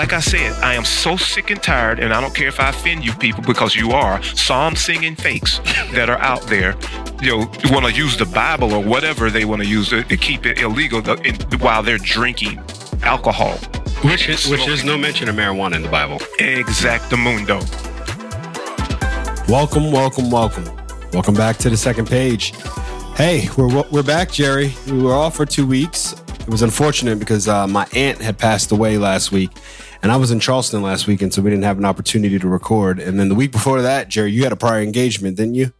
like I said, I am so sick and tired, and I don't care if I offend you people because you are psalm singing fakes that are out there. You know, want to use the Bible or whatever they want to use to, to keep it illegal to, in, while they're drinking alcohol. Which is which is no mention of marijuana in the Bible. Exactamundo. Welcome, welcome, welcome. Welcome back to the second page. Hey, we're we're back, Jerry. We were off for two weeks. It was unfortunate because uh, my aunt had passed away last week, and I was in Charleston last weekend, so we didn't have an opportunity to record. And then the week before that, Jerry, you had a prior engagement, didn't you?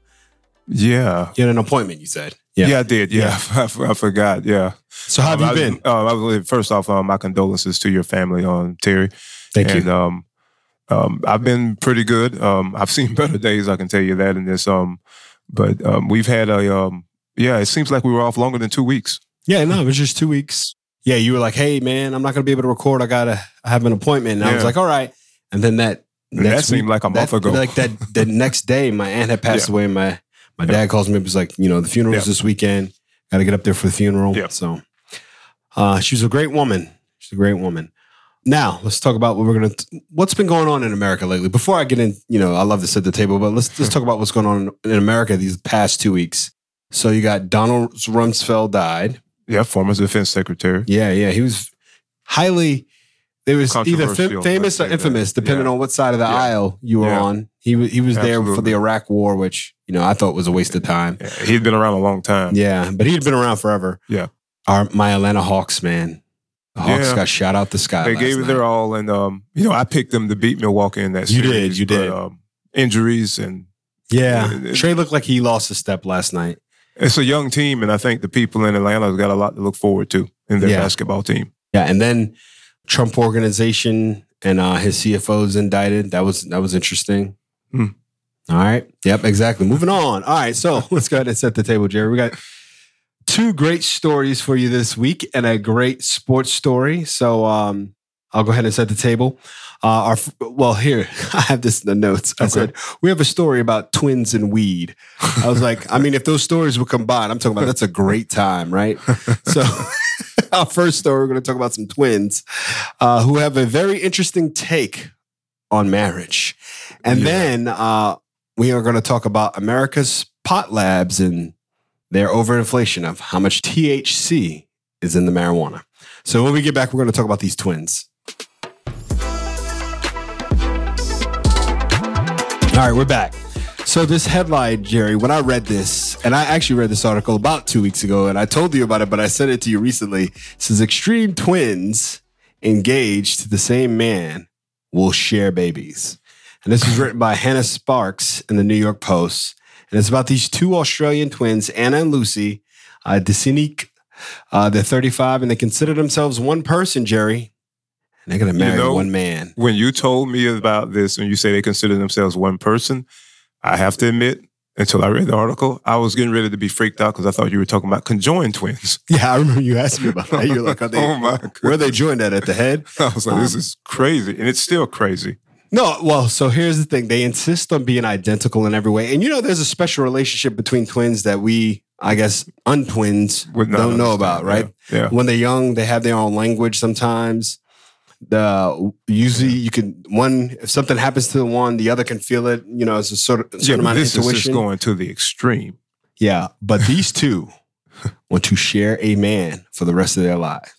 Yeah. You had an appointment. You said. Yeah, yeah I did. Yeah, I, I forgot. Yeah. So how have Um, you I- been? Uh, I was, first off, um, my condolences to your family, um, Terry. Thank and, you. Um, um, I've been pretty good. Um, I've seen better days, I can tell you that. In this, um, but um, we've had a, um, yeah. It seems like we were off longer than two weeks. Yeah, no, it was just two weeks. Yeah, you were like, "Hey, man, I'm not going to be able to record. I gotta I have an appointment." And I was like, "All right." And then that that seemed week- like a month that- ago. Like that, the next day, my aunt had passed Yeah. away. And my my dad calls me. He's like, "You know, the funeral's Yeah. this weekend. Got to get up there for the funeral." Yeah. So, uh, she was a great woman. She's a great woman. Now let's talk about what we're gonna. What's been going on in America lately? Before I get in, you know, I love to at the table, but let's let's talk about what's going on in America these past two weeks. So you got Donald Rumsfeld died. Yeah, former defense secretary. Yeah, yeah. He was highly. There was either fam- famous or infamous, that. depending Yeah. on what side of the Yeah. aisle you were Yeah. on. He he was there for the Iraq War, which you know I thought was a waste of time. He'd been around a long time. Yeah, but he'd been around forever. Yeah. Our my Atlanta Hawks, man. The Hawks got shot out the sky. they gave it their all, and um, you know, I picked them to beat Milwaukee in that. You series, did, you but, did. Um, injuries, and Yeah, It- it- Trey looked like he lost a step last night. It's a young team, and I think the people in Atlanta have got a lot to look forward to in their Yeah. basketball team. Yeah, and then Trump organization and uh, his CFOs indicted. That was that was interesting. Hmm. All right. Yep. Exactly. Moving on. All right. So let's go ahead and set the table, Jerry. We got two great stories for you this week and a great sports story. So um, I'll go ahead and set the table. Uh, our well, here I have this in the notes. I Okay. said we have a story about twins and weed. I was like, I mean, if those stories were combined, I'm talking about that's a great time, right? So, our first story, we're going to talk about some twins uh, who have a very interesting take on marriage. And Yeah. then uh, we are going to talk about America's pot labs and their overinflation of how much THC is in the marijuana. So, when we get back, we're going to talk about these twins. All right, we're back. So this headline, Jerry, when I read this, and I actually read this article about two weeks ago, and I told you about it, but I sent it to you recently. It says extreme twins engaged to the same man will share babies. And this was written by Hannah Sparks in the New York Post. And it's about these two Australian twins, Anna and Lucy, uh, DeCinque. Uh, they're 35 and they consider themselves one person, Jerry. They're going to You know- one man. When you told me about this, and you say they consider themselves one person, I have to admit, until I read the article, I was getting ready to be freaked out because I thought you were talking about conjoined twins. Yeah, I remember you asked me about that. You're like, are they, oh my! where are they joined at? At the head? I was like, this um, is crazy, and it's still crazy. No, well, so here's the thing. They insist on being identical in every way. And you know, there's a special relationship between twins that we, I guess, untwins don't know about, right? Yeah. yeah. When they're young, they have their own language sometimes. The usually you can one if something happens to the one, the other can feel it. You know, it's a sort of Yeah, certain but amount of this is just going to the extreme. Yeah, but these two want to share a man for the rest of their life.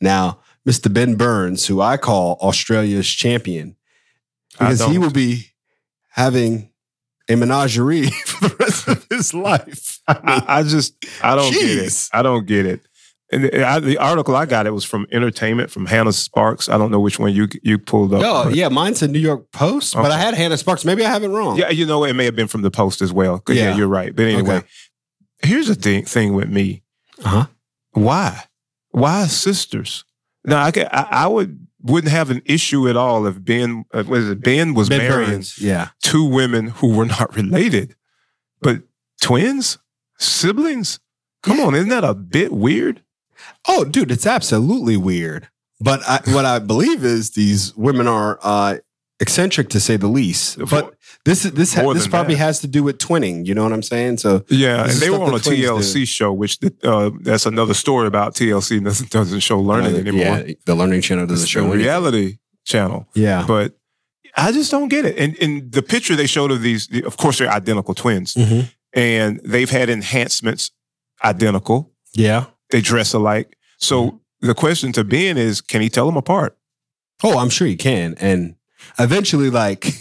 Now, Mr. Ben Burns, who I call Australia's champion, because he will be having a menagerie for the rest of his life. I mean, I, I just I don't get it. I don't get it. And the, I, the article I got it was from Entertainment from Hannah Sparks. I don't know which one you you pulled up. oh, yeah, mine's a New York Post, but I had Hannah Sparks. Maybe I have it wrong. Yeah, you know, it may have been from the Post as well. Yeah, Yeah. you're right. But anyway, Okay. here's the thing thing with me. Uh-huh. Why? Why sisters? Now I, could, I I would wouldn't have an issue at all if Ben uh, was it Ben was Ben marrying Burns. Yeah. two women who were not related, but twins, siblings. Come on, isn't that a bit weird? Oh, dude, it's absolutely weird. But I, what I believe is these women are uh, eccentric to say the least. But this is this More this probably that. has to do with twinning. You know what I'm saying? So Yeah, and they were on a that twins TLC show, which uh, that's another story about TLC doesn't, doesn't show learning uh, anymore. Yeah, the Learning Channel doesn't It's show the anything. reality channel. Yeah. But I just don't get it. And and the picture they showed of these, of course, they're identical twins, Mhm. and they've had enhancements identical. Yeah. They dress alike. So Mm-hmm. the question to Ben is, can he tell them apart? Oh, I'm sure he can. And eventually, like,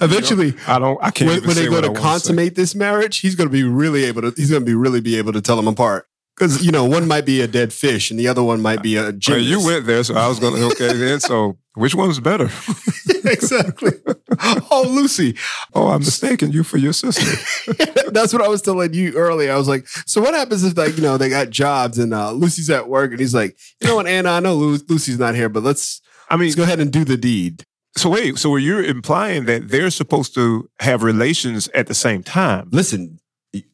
eventually, I don't. I can't. when, when they go to consummate this marriage, he's going to be really able to. He's going to be really be able to tell them apart because you know one might be a dead fish and the other one might be a Well, you went there, so I was going to okay then. So which one's better? exactly. Oh, Lucy, Oh, I'm mistaken you for your sister. that's what I was telling you earlier. I was like, so what happens if like you know they got jobs and uh, Lucy's at work and he's like, you know what, Anna, I know Lu- Lucy's not here, but let's I mean, let's go ahead and do the deed. so wait, so you're implying that they're supposed to have relations at the same time? Listen,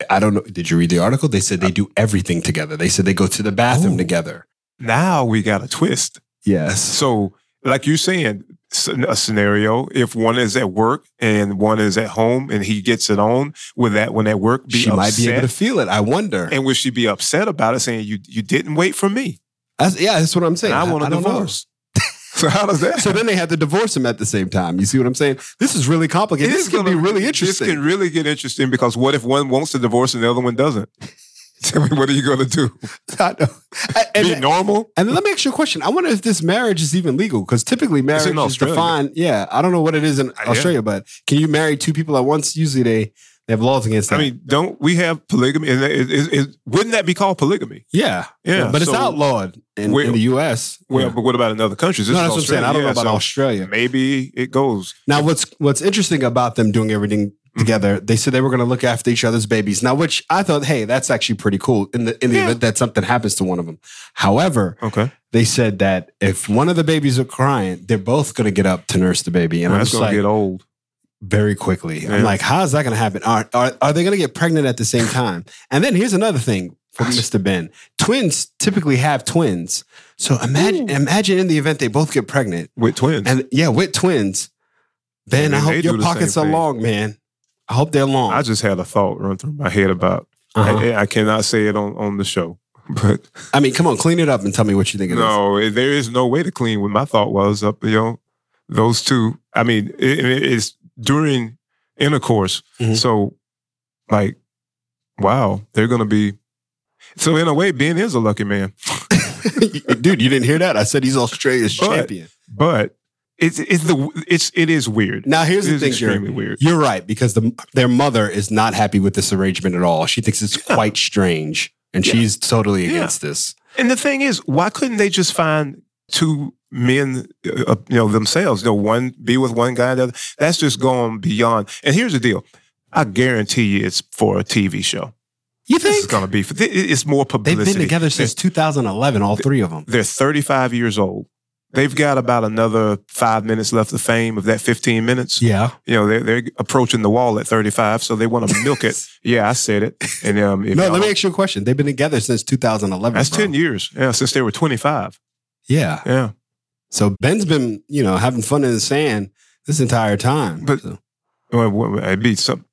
I don't know. Did you read the article? They said they do everything together. They said they go to the bathroom Oh. together. Now we got a twist. Yes. So, like you're saying, a scenario if one is at work and one is at home and he gets it on, would that when at work be She upset? might be able to feel it. I wonder. and would she be upset about it, saying you you didn't wait for me? That's, yeah, that's what I'm saying. And I want a don't know. divorce. So how does that? So then they had to divorce him at the same time. You see what I'm saying? This is really complicated. This is could be gonna- really interesting. This can really get interesting because what if one wants to divorce and the other one doesn't? Tell me, what are you going to do? I know. And, Be normal? and then let me ask you a question. I wonder if this marriage is even legal because typically marriage is defined. Yeah, I don't know what it is in yeah. Australia, but can you marry two people at once? Usually they, they have laws against that. I mean, don't we have polygamy? And it, it, it, wouldn't that be called polygamy? yeah, Yeah, but it's so- outlawed in, Where- in the U.S. Well, Yeah. but what about in other countries? no, that's is what I'm saying. I don't know about so Australia. Maybe it goes. Now, what's what's interesting about them doing everything Mm-hmm. together? They said they were going to look after each other's babies. Now, which I thought, hey, that's actually pretty cool in the in the Yeah. event that something happens to one of them. However, Okay. they said that if one of the babies are crying, they're both going to get up to nurse the baby, and I'm That's just going to like get old. Very quickly. I'm like, how is that going to happen? Are are, are they going to get pregnant at the same time? And then here's another thing for Mr. Ben: twins typically have twins. So imagine imagine in the event they both get pregnant. With twins. And yeah, with twins. Ben, Yeah, I hope your pockets are thing. long, man. I hope they're long. I just had a thought run through my head about, Uh-huh. I, I cannot say it on, on the show, but I mean, come on, clean it up and tell me what you think is. no, it- there is no way to clean what my thought was up, you know, those two. I mean, it, it- it's during intercourse. Mhm. So, like, wow, they're going to be. So, in a way, Ben is a lucky man. Dude, you didn't hear that? I said he's Australia's But- champion. But it's it's the it's it is weird. Now, here's It the thing, extremely weird. You're right because the their mother is not happy with this arrangement at all. She thinks it's quite strange, and Yeah. she's totally Yeah. against this. And the thing is, why couldn't they just find two men, uh, you know, themselves? You know, one be with one guy, the other. That's just going beyond. And here's the deal: I guarantee you, it's for a TV show. You think it's going to be. It's more publicity. they've been together since 2011? All three of them. They're 35 years old. They've got about another five minutes left of fame of that 15 minutes. Yeah. You know, they're, they're approaching the wall at 35, so they want to milk it. Yeah, I said it. And um, No, let me ask you a question. They've been together since 2011. That's bro. 10 years. Yeah, since they were 25. Yeah. Yeah. So Ben's been, you know, having fun in the sand this entire time. But- So, Well, it'd be some.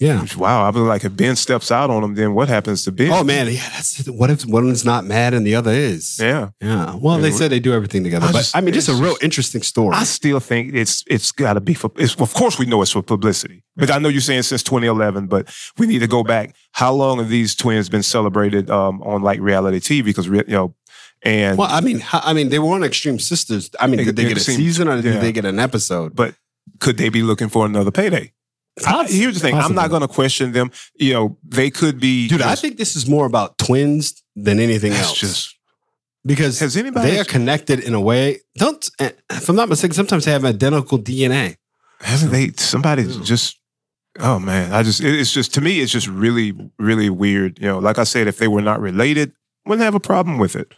yeah. Wow, I was like, if Ben steps out on him, then what happens to Ben? Oh man, yeah. That's what if one is not mad and the other is? yeah. Yeah. Well, they said they do everything together, I but just- I mean, just a real interesting story. I still think it's it's got to be for. It's, of course, we know it's for publicity, but I know you're saying since 2011, but we need to go back. How long have these twins been celebrated um, on like reality TV? Because you know, and well, I mean, I mean, they were on Extreme Sisters. I mean, did they get a season or did yeah. they get an episode? but could they be looking for another payday? I- here's the thing: I'm not going to question them. You know, they could be. Dude, I think this is more about twins than anything else. just. because Has anybody? they are connected in a way. Don't, if I'm not mistaken, sometimes they have identical DNA. Haven't they? Somebody just. Oh man, I just it's just to me it's just really really weird. You know, like I said, if they were not related, wouldn't have a problem with it.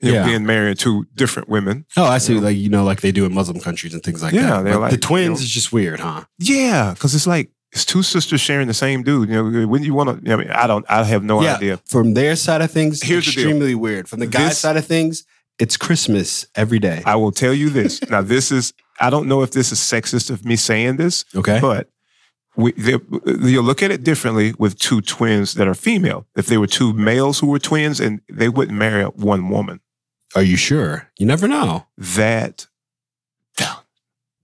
You know, Yeah. being married to different women. Oh, I see. Like you know, like they do in Muslim countries and things like Yeah, that. they're like, the you twins know- is just weird, huh? Yeah, because it's like it's two sisters sharing the same dude. You know, wouldn't you want to? I mean, I don't. I have no Yeah. idea. From their side of things, Here's extremely weird. From the guy's This- side of things, it's Christmas every day. I will tell you this. now, this is. I don't know if this is sexist of me saying this, okay. but we, they- you look at it differently with two twins that are female. If they were two males who were twins, and they wouldn't marry one woman. Are you sure? You never know. That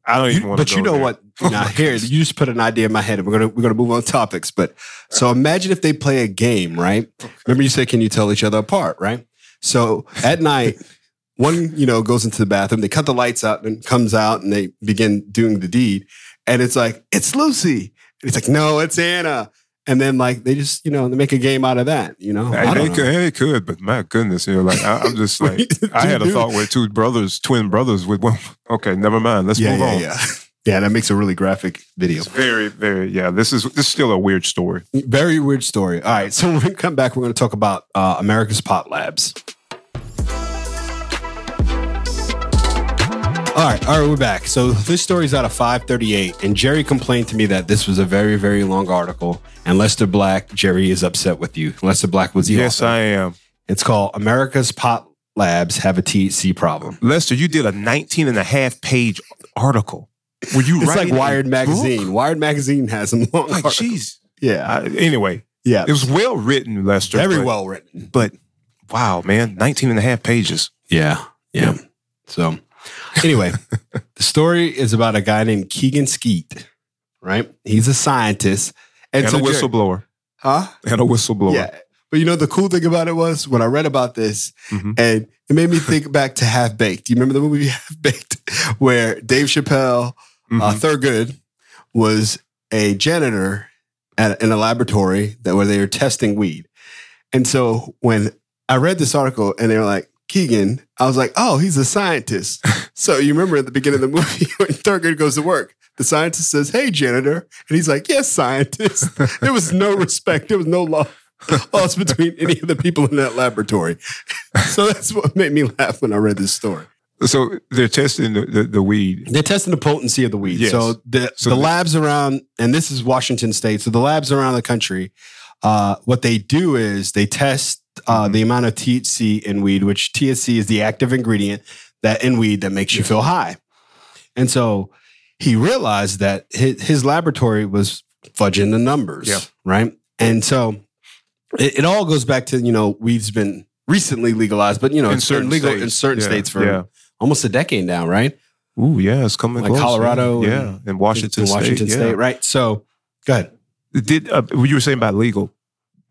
I don't even You- want but to. But you know what? Now here, you just put an idea in my head. and We're gonna we're gonna move on topics. But so imagine if they play a game, right? Remember you said, can you tell each other apart, right? So at night, one you know goes into the bathroom. They cut the lights out and comes out, and they begin doing the deed. And it's like it's Lucy. It's like no, it's Anna. And then like they just you know they make a game out of that. You know, I don't they, could, they could, but my goodness, you know, like I, I'm just like I had a thought with two brothers, twin brothers with one. Okay, never mind. Let's Yeah, move yeah, on. yeah. Yeah, that makes a really graphic video. It's very, very. Yeah, this is this is still a weird story. Very weird story. All right, so when we come back, we're going to talk about uh, America's Pot Labs. All right, all right, we're back. So this story is out of 538, and Jerry complained to me that this was a very, very long article. And Lester Black, Jerry is upset with you. Lester Black was the Yes, author. I am. It's called America's Pot Labs Have a THC Problem. Lester, you did a 19 and a half page article. Were you It's writing like a Wired book? Magazine. Wired Magazine has some long Like, articles. jeez. Yeah, I- Anyway, yeah. it was well written, Lester. very but- well written. But wow, man, 19 and a half pages. Yeah. Yeah. So, anyway, the story is about a guy named Keegan Skeet, right? He's a scientist. And, so a whistleblower. huh? And a whistleblower. Yeah. But you know, the cool thing about it was when I read about this, Mhm. and it made me think back to Half Baked. Do you remember the movie Half Baked, where Dave Chappelle, uh, Mhm. Thurgood, was a janitor at, in a laboratory that where they were testing weed. And so when I read this article and they were like, Keegan, I was like, oh, he's a scientist. so you remember at the beginning of the movie when Thurgood goes to work, the scientist says, hey, janitor. And he's like, yes, scientist. there was no respect. There was no love lost between any of the people in that laboratory. so that's what made me laugh when I read this story. So they're testing the, the, the weed. They're testing the potency of the weed. Yes. So the So the the- labs around, and this is Washington State. So the labs around the country, uh, what they do is they test uh, Mm-hmm. the amount of THC in weed, which THC is the active ingredient that in weed that makes you feel high. And so he realized that his, his laboratory was fudging the numbers. Yeah. Right. And so it, it all goes back to you know weed's been recently legalized, but you know In it's been certain legal in states. certain Yeah, states for yeah. almost a decade now, right? Ooh, yeah, it's coming Like close. Colorado Yeah, and- and Washington, in Washington State. State, right? So, go ahead. Did uh, you were saying about legal?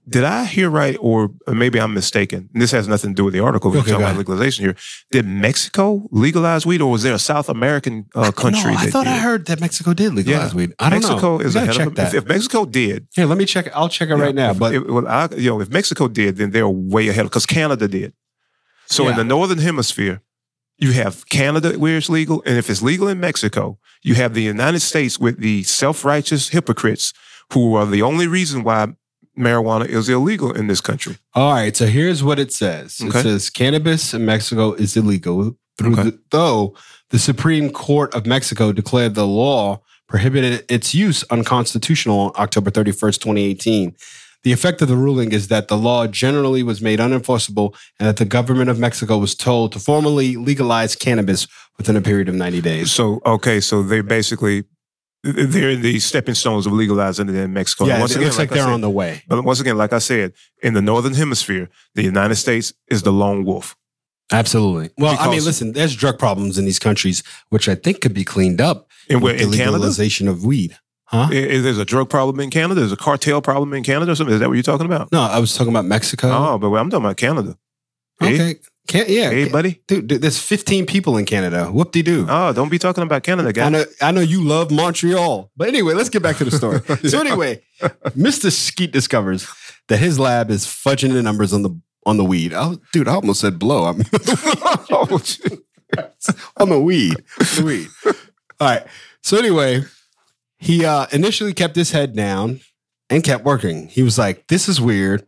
Did I hear right, or maybe I'm mistaken? And this has nothing to do with the article. We're Okay, talking about legalization here. Did Mexico legalize weed, or was there a South American uh, country? No, I thought I heard that Mexico did legalize Yeah. weed. I don't Mexico know. is ahead check of that. If, if Mexico did, Here, let me check. I'll check it right now. if- But if, well, I, you know, if Mexico did, then they're way ahead because Canada did. So Yeah. in the northern hemisphere, you have Canada where it's legal, and if it's legal in Mexico, you have the United States with the self-righteous hypocrites who are the only reason why marijuana is illegal in this country. all right, so here's what it says. It says cannabis in Mexico is illegal, through Okay. the, though the Supreme Court of Mexico declared the law prohibited its use unconstitutional on October 31st, 2018. The effect of the ruling is that the law generally was made unenforceable and that the government of Mexico was told to formally legalize cannabis within a period of 90 days. So okay, so they basically they're in the stepping stones of legalizing it in Mexico. yeah, once it again, looks like, I they're said- on the way. But once again, like I said, in the northern hemisphere, the United States is the lone wolf. Absolutely. Well, I mean, listen, there's drug problems in these countries, which I think could be cleaned up And with the in Canada. legalization of weed. Huh? Is there's a drug problem in Canada? There's a cartel problem in Canada or something? Is that what you're talking about? No, I was talking about Mexico. Oh, but I'm talking about Canada. Okay. Eh? Can't, yeah. hey, buddy. Dude, dude, there's 15 people in Canada. Whoop de doo. Oh, don't be talking about Canada, I know, I know you love Montreal. But anyway, let's get back to the story. So anyway, Mr. Skeet discovers that his lab is fudging the numbers on the on the weed. I dude, I almost said blow. I'm Oh, on the weed. The weed. All right. So anyway, he uh, initially kept his head down and kept working. He was like, "This is weird.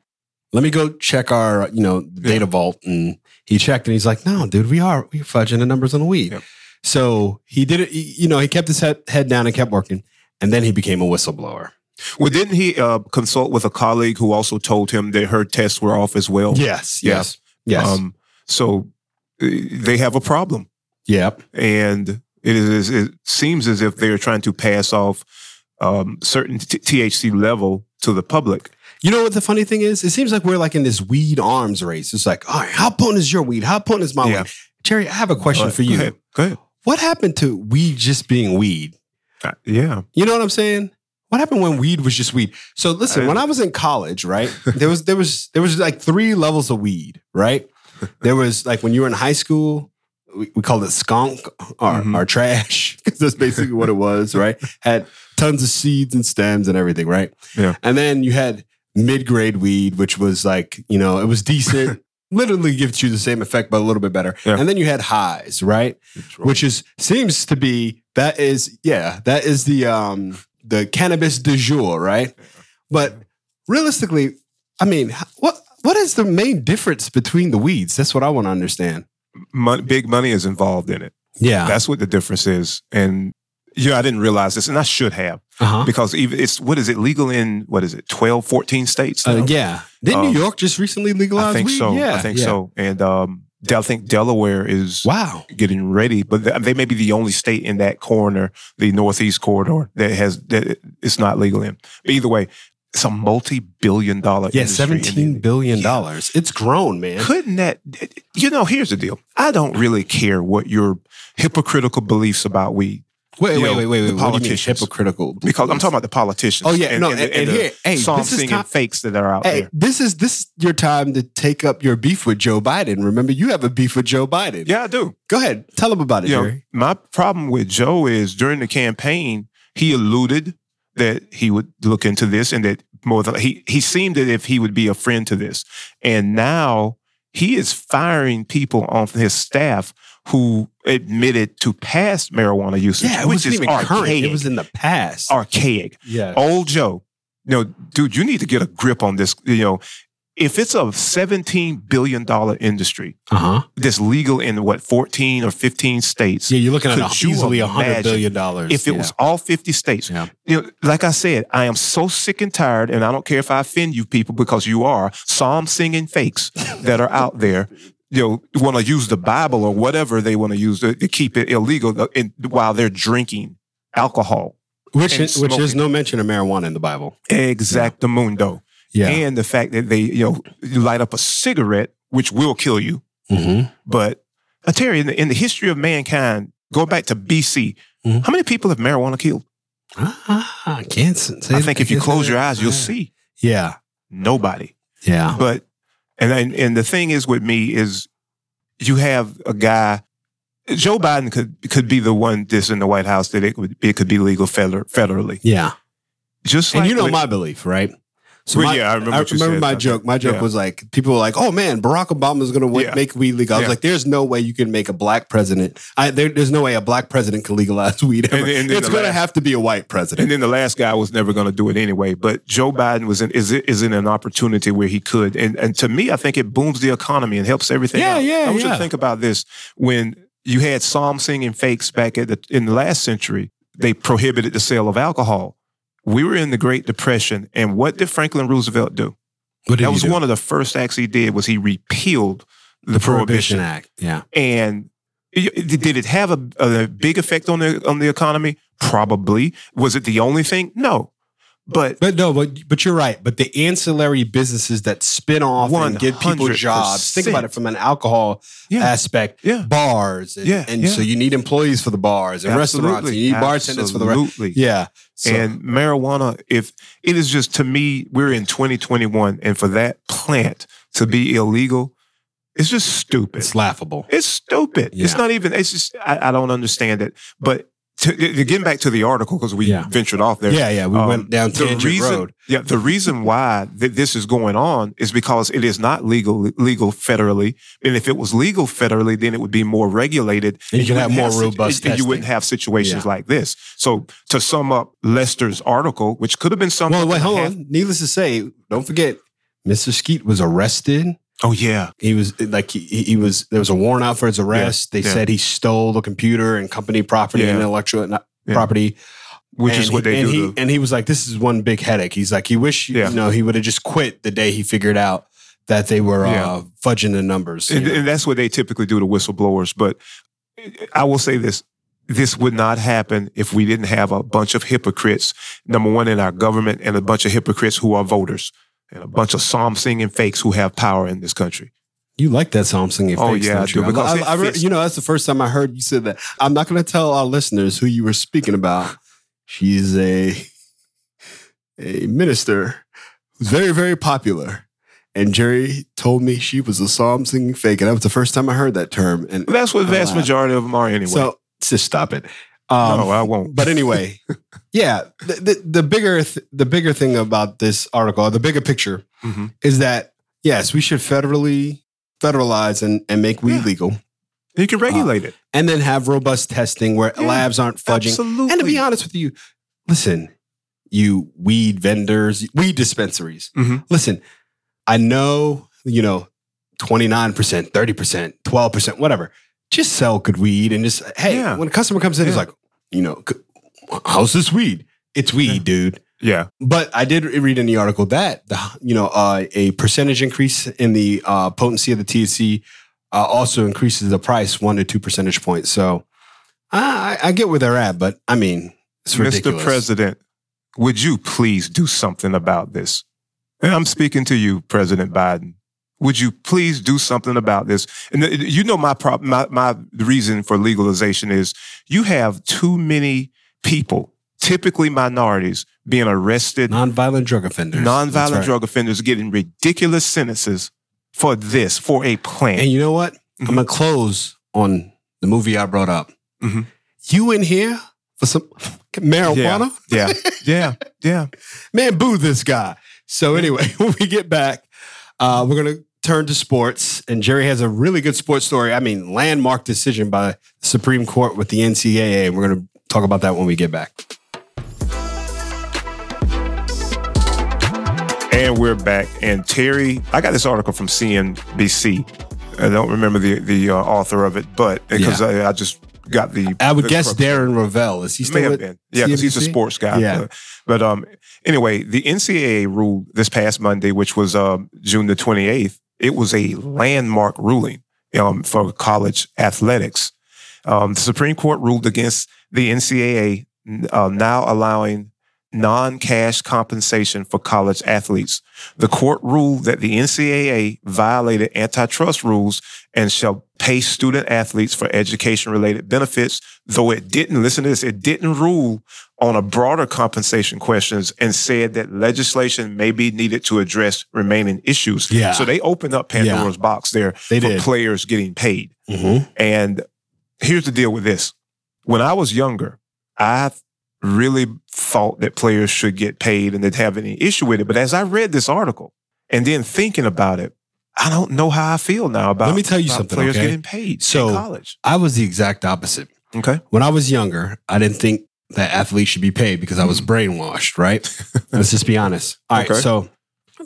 Let me go check our, you know, data vault." And he checked, and he's like, "No, dude, we are we are fudging the numbers on the weed." Yep. So he did it. You know, he kept his head head down and kept working, and then he became a whistleblower. well, didn't he uh, consult with a colleague who also told him that her tests were off as well? Yes. Yeah. Yes. Yes. Um, so uh, they have a problem. yep. and it is it seems as if they're trying to pass off um, certain t- THC level to the public. You know what the funny thing is? It seems like we're like in this weed arms race. It's like, all right, how potent is your weed? How potent is my Yeah. weed? Jerry, I have a question But for you. Go ahead. Go ahead. What happened to weed just being weed? Uh, yeah. You know what I'm saying? What happened when weed was just weed? So listen, I- when I was in college, right? There was there was there was like three levels of weed, right? There was like when you were in high school, we, we called it skunk or, Mhm. or trash because that's basically what it was, right? Had tons of seeds and stems and everything, right? Yeah. And then you had mid grade weed, which was like you know it was decent. Literally gives you the same effect, but a little bit better. Yeah. And then you had highs, right? which is seems to be that is yeah that is the um the cannabis du jour right but realistically i mean what what is the main difference between the weeds that's what i want to understand Mon- big money is involved in it. yeah That's what the difference is. And yeah, I didn't realize this, and I should have uh-huh. because even it's what is it legal in what is it 12, 14 states? uh, yeah did Um, new york just recently legalize I think weed? so. yeah I think yeah. so. And um, I think Delaware is wow getting ready, but th- they may be the only state in that corner, the Northeast corridor, that has that it's not legal in. But either way, it's a multi-billion dollar yeah seventeen billion 17 dollars it's grown man Couldn't that? You know, here's the deal. I don't really care what your hypocritical beliefs about weed, wait you wait know, wait wait wait what mean politicians. hypocritical because I'm talking about the politicians. Oh, yeah, no, and- and the here- hey, song this is singing time- fakes that are out Hey, there. this is this is your time to take up your beef with Joe Biden. Remember, you have a beef with Joe Biden. Yeah, I do. Go ahead, tell him about it, you know, my problem with Joe is during the campaign, he alluded that he would look into this and that more than he he seemed that if he would be a friend to this. And now he is firing people on his staff who admitted to past marijuana usage, Yeah, it which wasn't is even archaic. current. It was in the past. archaic. yeah. Old Joe, you know, dude, you need to get a grip on this. You know, if it's a $17 billion industry Uh huh. that's legal in what, 14 or 15 states, Yeah, you're looking at Could a, you easily a hundred billion dollars if it yeah. was all 50 states. Yeah. You know, like I said, I am so sick and tired, and I don't care if I offend you people because you are psalm singing fakes that are out there. You know, want to use the Bible or whatever they want to use to, to keep it illegal uh, in, while they're drinking alcohol. which is, which is no mention of marijuana in the Bible. Exactamundo. Yeah. And the fact that they, you know, you light up a cigarette, which will kill you. mm-hmm. But Terry, in the, in the history of mankind, going back to BC, Mhm. how many people have marijuana killed? Ah, I can't say I think if you close your eyes, you'll Yeah. see Yeah. nobody. Yeah. But and, and and the thing is with me is you have a guy. Joe Biden could could be the one that's in the White House that it could it could be legal federally. Yeah. Just And like you know with- my belief, right? So Well, my- yeah, I remember you remember my joke. My joke Yeah. was like, people were like, "Oh man, Barack Obama's going to Yeah. make weed legal." I was Yeah. like, "There's no way you can make a black president. I, there, there's no way a black president can legalize weed. Ever. And- and it's going to have to be a white president." And then the last guy was never going to do it anyway. But Joe Biden was in is is in an opportunity where he could. And and to me, I think it booms the economy and helps everything. Yeah, out. yeah, I want you to think about this when you had psalm singing fakes back at the in the last century. They prohibited the sale of alcohol. We were in the Great Depression, and what did Franklin Roosevelt do? That was do? one of the first acts he did. Was he repealed the, Prohibition prohibition? Act. Yeah. And did it have a, a big effect on the on the economy? Probably. Was it the only thing? No. But But no, but but you're right. But the ancillary businesses that spin off and give people jobs. Think about it from an alcohol yeah, aspect. yeah, Bars. And, Yeah, and yeah. so you need employees for the bars and restaurants. And you need bartenders for the rest. Absolutely. Yeah. So, And marijuana, if it is just to me, we're in 2021, and for that plant to be illegal, it's just stupid. it's laughable. It's stupid. It's not even. It's just I, I don't understand it. But to, getting back to the article because we Yeah. ventured off there. Yeah, yeah. We Um, went down the reason, road. Yeah, the reason why th- this is going on is because it is not legal legal federally, and if it was legal federally, then it would be more regulated. And you can have more situ- robust and you wouldn't have situations Yeah. like this. So to sum up Lester's article, which could have been something. Well, wait, hold on. Needless to say, don't forget, Mr. Skeet was arrested. Oh yeah, He was like he, he was there was a warrant out for his arrest. they yeah. said he stole the computer and company property and intellectual Yeah. property. which and is what he, they and do. He, and he was like, "This is one big headache." He's like, he wish Yeah. you know he would have just quit the day he figured out that they were Yeah. uh, fudging the numbers. and, and that's what they typically do to whistleblowers. But I will say this: this would not happen if we didn't have a bunch of hypocrites, number one in our government and a bunch of hypocrites who are voters and a bunch of psalm singing fakes who have power in this country. You like that psalm singing? Oh, fakes, yeah, I do, you? because it I, I, you know, that's the first time I heard you said that. I'm not going to tell our listeners who you were speaking about. She's a a minister who's very, very popular. And Jerry told me she was a psalm singing fake, and that was the first time I heard that term. And That's what the vast majority of them are anyway. so, just stop it. Um, no, I won't. but anyway, yeah, the, the, the bigger th- the bigger thing about this article, the bigger picture, Mhm. is that yes, we should federally federalize and, and make weed Yeah. legal, You can regulate it. and then have robust testing where Yeah, labs aren't fudging. Absolutely. And to be honest with you, listen, you weed vendors, weed dispensaries, Mhm. listen, I know you know twenty nine percent, thirty percent, twelve percent, whatever. Just sell good weed and just hey, Yeah. when a customer comes in, he's like, you know, how's this weed? It's weed, Yeah. dude. yeah. But I did read in the article that the you know uh, a percentage increase in the uh, potency of the THC uh, also increases the price one to two percentage points. So I, I get where they're at, but I mean. Mr. President, would you please do something about this? And I'm speaking to you, President Biden. Would you please do something about this? And th- you know my problem, my, my reason for legalization is you have too many people, typically minorities, being arrested, Nonviolent drug offenders. nonviolent right. drug offenders getting ridiculous sentences for this, for a plan. And you know what? Mhm. I'm gonna close on the movie I brought up. Mhm. You in here for some marijuana? yeah, yeah, yeah. Man, boo this guy. So anyway, when we get back, uh, we're gonna turn to sports, and Jerry has a really good sports story. I mean, landmark decision by the Supreme Court with the NCAA, and we're gonna talk about that when we get back. And we're back. And Terry, I got this article from CNBC. I don't remember the the uh, author of it, but because I, I just got the. I would the guess Darren Rovell is he still May have been, yeah, because he's a sports guy. Yeah. Uh, But um, anyway, the NCAA ruled this past Monday, which was um, June the twenty eighth. It was a landmark ruling um, for college athletics. Um, the Supreme Court ruled against the NCAA uh, now allowing non-cash compensation for college athletes. The court ruled that the NCAA violated antitrust rules and shall pay student athletes for education-related benefits, though it didn't, listen to this, it didn't rule on a broader compensation questions and said that legislation may be needed to address remaining issues. Yeah. So they opened up Pandora's box there They for did. players getting paid. Mhm. And here's the deal with this. When I was younger, I really thought that players should get paid and didn't have any issue with it. But as I read this article and then thinking about it, I don't know how I feel now about, Let me tell you something, players okay? getting paid So- in college. I was the exact opposite. Okay. When I was younger, I didn't think that athletes should be paid because I was mm. brainwashed, right? Let's just be honest. All right. Okay. So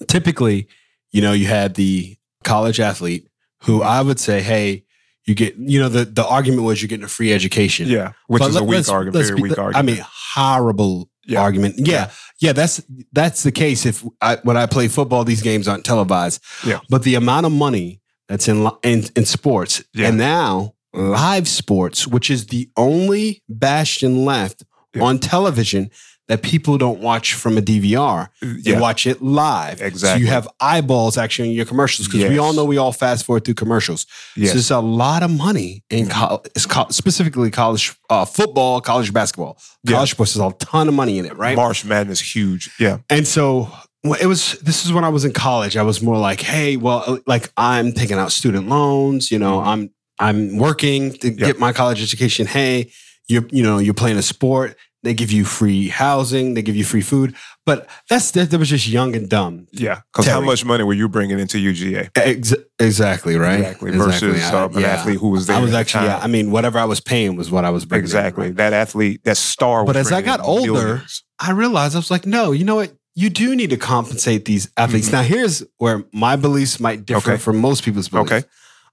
typically, you know, you had the college athlete who. I would say, hey, you get, you know, the, the argument was you're getting a free education. Yeah. Which But is a weak argument, very be- weak argument. I mean, horrible Yeah. argument. Yeah, yeah, that's that's the case. If I, when I play football, these games aren't televised. Yeah. but the amount of money that's in in, in sports, Yeah. and now live sports, which is the only bastion left Yeah. on television that people don't watch from a DVR. They yeah. watch it live. So Exactly. you have eyeballs actually in your commercials because we all know we all fast forward through commercials. Yes. So there's a lot of money in Mhm. co- co- specifically college uh, football, college basketball. Yeah. College sports, there's a ton of money in it, right? March Madness huge. Yeah. And so it was. This is when I was in college. I was more like, hey, well, uh, like I'm taking out student loans. You know, Mhm. I'm I'm working to Yeah. get my college education. Hey, you you know, you're playing a sport. They give you free housing. They give you free food. But that's that, that was just young and dumb. Yeah. Because how much money were you bringing into UGA? Ex- exactly right. Exactly. Versus I- uh, an yeah. athlete who was there. I was actually. Yeah. I mean, whatever I was paying was what I was bringing. in, Exactly. right? That athlete, that star. was But as I got older, millions. I realized I was like, no, you know what? You do need to compensate these athletes. Mhm. Now, here's where my beliefs might differ Okay. from most people's beliefs. Okay.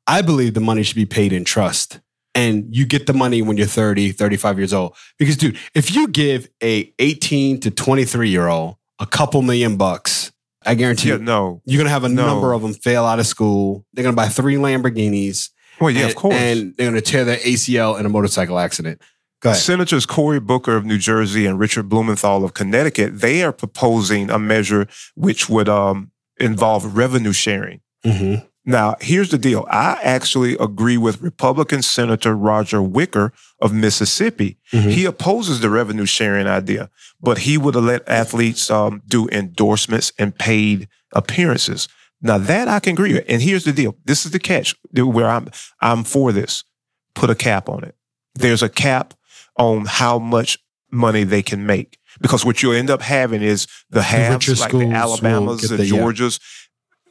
I believe the money should be paid in trust. And you get the money when you're 30, 35 years old. Because, dude, if you give a 18 to 23 year old a couple million bucks, I guarantee Yeah, you, no. you're going to have a No. number of them fail out of school. They're going to buy three Lamborghinis. Well, yeah, and, of course. And they're going to tear their ACL in a motorcycle accident. Go ahead. Senators Cory Booker of New Jersey and Richard Blumenthal of Connecticut, they are proposing a measure which would um, involve revenue sharing. Mm-hmm. Now, here's the deal. I actually agree with Republican Senator Roger Wicker of Mississippi. Mhm. He opposes the revenue sharing idea, but he would have let athletes um, do endorsements and paid appearances. Now that I can agree with. And here's the deal. This is the catch where I'm I'm for this. Put a cap on it. There's a cap on how much money they can make. Because what you'll end up having is the halves, like the Alabamas, the, the- yeah. Georgias,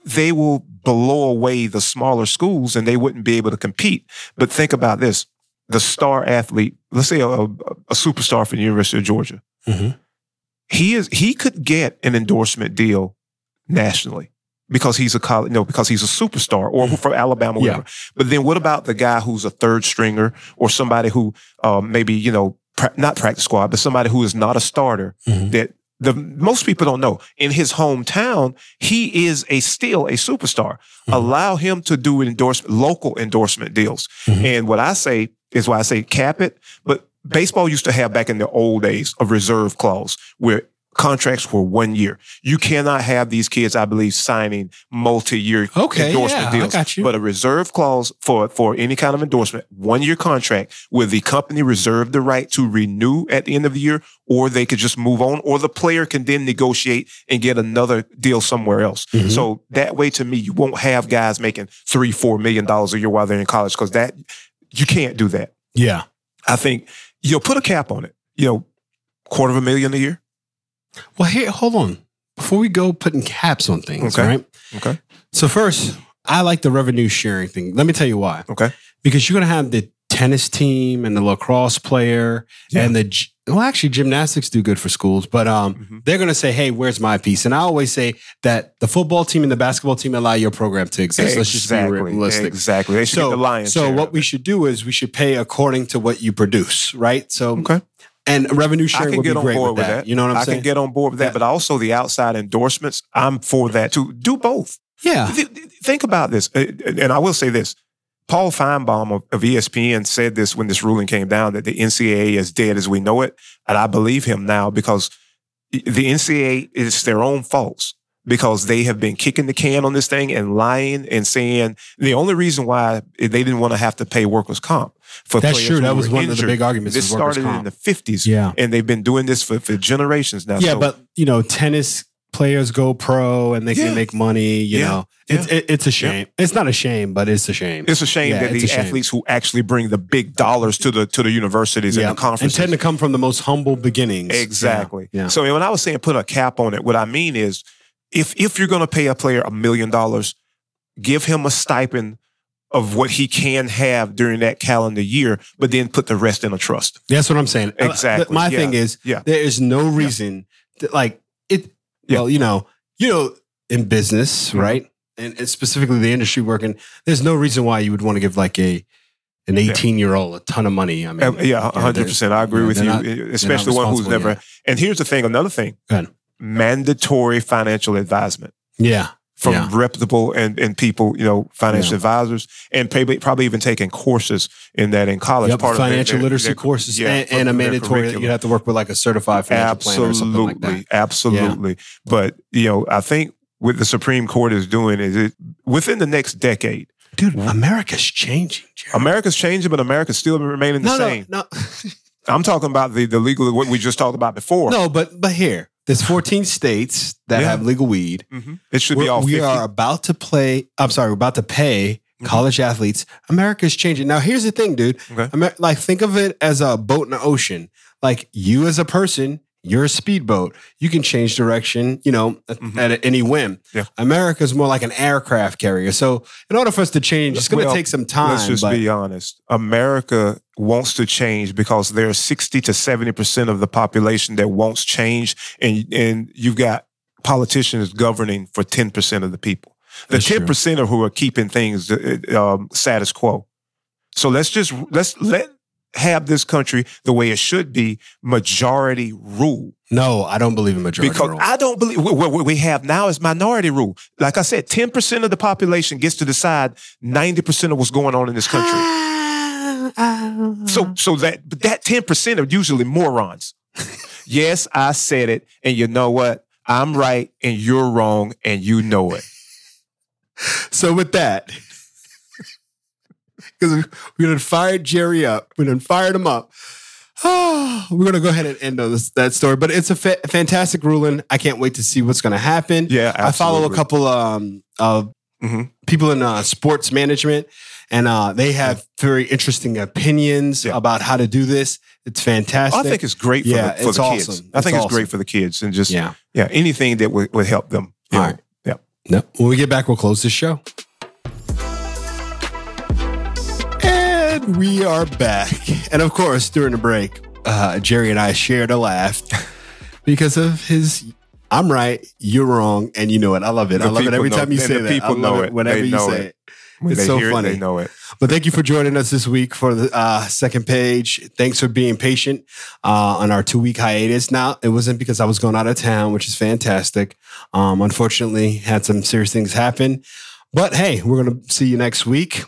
they will blow away the smaller schools and they wouldn't be able to compete. But think about this. The star athlete, let's say a, a, a superstar from the University of Georgia, Mhm. he is he could get an endorsement deal nationally because he's a college, no, because he's a superstar or from Alabama, Yeah. whatever. But then what about the guy who's a third stringer or somebody who um, maybe you know pra- not practice squad, but somebody who is not a starter Mhm. that the most people don't know in his hometown he is a still a superstar. Mhm. Allow him to do endorsement local endorsement deals. Mhm. And what I say is why I say cap it. But baseball used to have back in the old days a reserve clause where contracts were one year. You cannot have these kids, I believe, signing multi-year Okay, endorsement yeah, I deals. got you. But a reserve clause for for any kind of endorsement, one year contract, where the company reserve the right to renew at the end of the year, or they could just move on, or the player can then negotiate and get another deal somewhere else. Mhm. So that way, to me, you won't have guys making three, four million dollars a year while they're in college because that you can't do that. Yeah. I think you'll put a cap on it. You know, quarter of a million a year. Well, here, hold on. Before we go putting caps on things, Okay. right? Okay. So first, I like the revenue sharing thing. Let me tell you why. Okay. Because you're going to have the tennis team and the lacrosse player Yeah. and the well, actually, gymnastics do good for schools, but um, Mhm. they're going to say, "Hey, where's my piece?" And I always say that the football team and the basketball team allow your program to exist. Let's just be realistic. Exactly. They should So, get the lion's so what we should do is we should pay according to what you produce, right? So, Okay. And revenue I sharing can would be get on great board with that. that. You know what I'm I saying? I can get on board with that, but also the outside endorsements. I'm for that too. Do both. yeah. Th- th- Think about this, Uh, and I will say this: Paul Finebaum of, of ESPN said this when this ruling came down that the NCAA is dead as we know it, and I believe him now because the NCAA is their own faults because they have been kicking the can on this thing and lying and saying the only reason why they didn't want to have to pay workers comp for That's players true. That was one of the big arguments. This started in the fifties, Yeah. and they've been doing this for, for generations now. Yeah, So but you know, tennis players go pro and they Yeah. can make money. You Yeah. know, it's it, it's a shame. It's not a shame, but it's a shame. It's a shame that the shame. athletes who actually bring the big dollars to the to the universities and the and tend to come from the most humble beginnings. exactly. Yeah. So when I was saying put a cap on it, what I mean is if if you're going to pay a player a million dollars, give him a stipend of what he can have during that calendar year, but then put the rest in a trust. That's what I'm saying. Uh, Exactly. My Yeah. thing is, Yeah. there is no reason that, like it. Yeah. Well, you know, you know, in business, Mhm. right, and, and specifically the industry working, there's no reason why you would want to give like a an 18 year old a ton of money. I mean, yeah, hundred percent. I agree with you, not- especially one who's never. And here's the thing. Another thing. Mandatory financial advisement. yeah, from Yeah. reputable and, and people, you know, financial Yeah. advisors, and probably, probably even taking courses in that in college. Yep, Part of their- financial their- literacy their- courses yeah, and, and a mandatory. curriculum. You have to work with like a certified financial planner or something like Absolutely, that. absolutely. But you know, I think what the Supreme Court is doing is it within the next decade, Dude, America's changing. Jerry. America's changing, but America's still remaining the no, same. no, I'm talking about the the legal what we just talked about before. no, no. But but here, there's 14 states that Yeah. have legal weed. Mhm. it should be We're- all. we are about to play. I'm sorry, we're about to pay Mhm. college athletes. America's changing. Now, here's the thing, dude. Okay. Amer- like, think of it as a boat in the ocean. Like, you as a person, you're a speedboat. You can change direction, you know, at, Mhm. at any whim. Yeah. America's more like an aircraft carrier. So, in order for us to change, it's going to Well, take some time. Let's just but be honest. America wants to change because there's 60 to 70% of the population that wants change. And, and you've got politicians governing for 10% of the people. The That's 10% are who are keeping things uh, um, status quo. So let's just, let's let, have this country the way it should be, majority rule. no, I don't believe in majority Because rule. I don't believe what we have now is minority rule. Like I said, 10% of the population gets to decide 90% of what's going on in this country. So so that but that 10% are usually morons. yes, I said it, and you know what? I'm right and you're wrong, and you know it. So with that, because we done fired Jerry up, we done fired him up. we're gonna go ahead and end on this, that story, but it's a fa- fantastic ruling. I can't wait to see what's gonna happen. Yeah, I follow a couple um, of Mhm. people in uh, sports management, and uh, they have very interesting opinions Yeah. about how to do this. It's fantastic. I think it's great for Yeah, the, for it's the kids. awesome. I think It's it's, great for the kids and just yeah, yeah. anything that would, would help them. All know. right. Yeah. No. When we get back, we'll close this show. And we are back. And of course, during the break, uh, Jerry and I shared a laugh because of his I'm right, you're wrong, and you know it. I love it. The I love it every know- time you say that. people I love know it it. whenever you say it. it. When It's so funny. it, they know it. But thank you for joining us this week for the uh, second page. Thanks for being patient uh, on our two week hiatus. Now, it wasn't because I was going out of town, which is fantastic. Um, unfortunately, had some serious things happen. But hey, we're going to see you next week.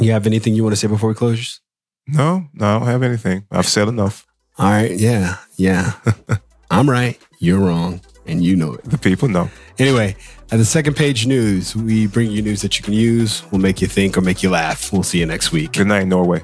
You have anything you want to say before we close? No, no, I don't have anything. I've said enough. All right. Yeah. Yeah. I'm right. You're wrong. And you know it. The people know. Anyway, at the second page news, we bring you news that you can use, We'll make you think or make you laugh. We'll see you next week. Good night, Norway.